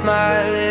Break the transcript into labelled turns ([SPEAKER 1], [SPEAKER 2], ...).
[SPEAKER 1] smiling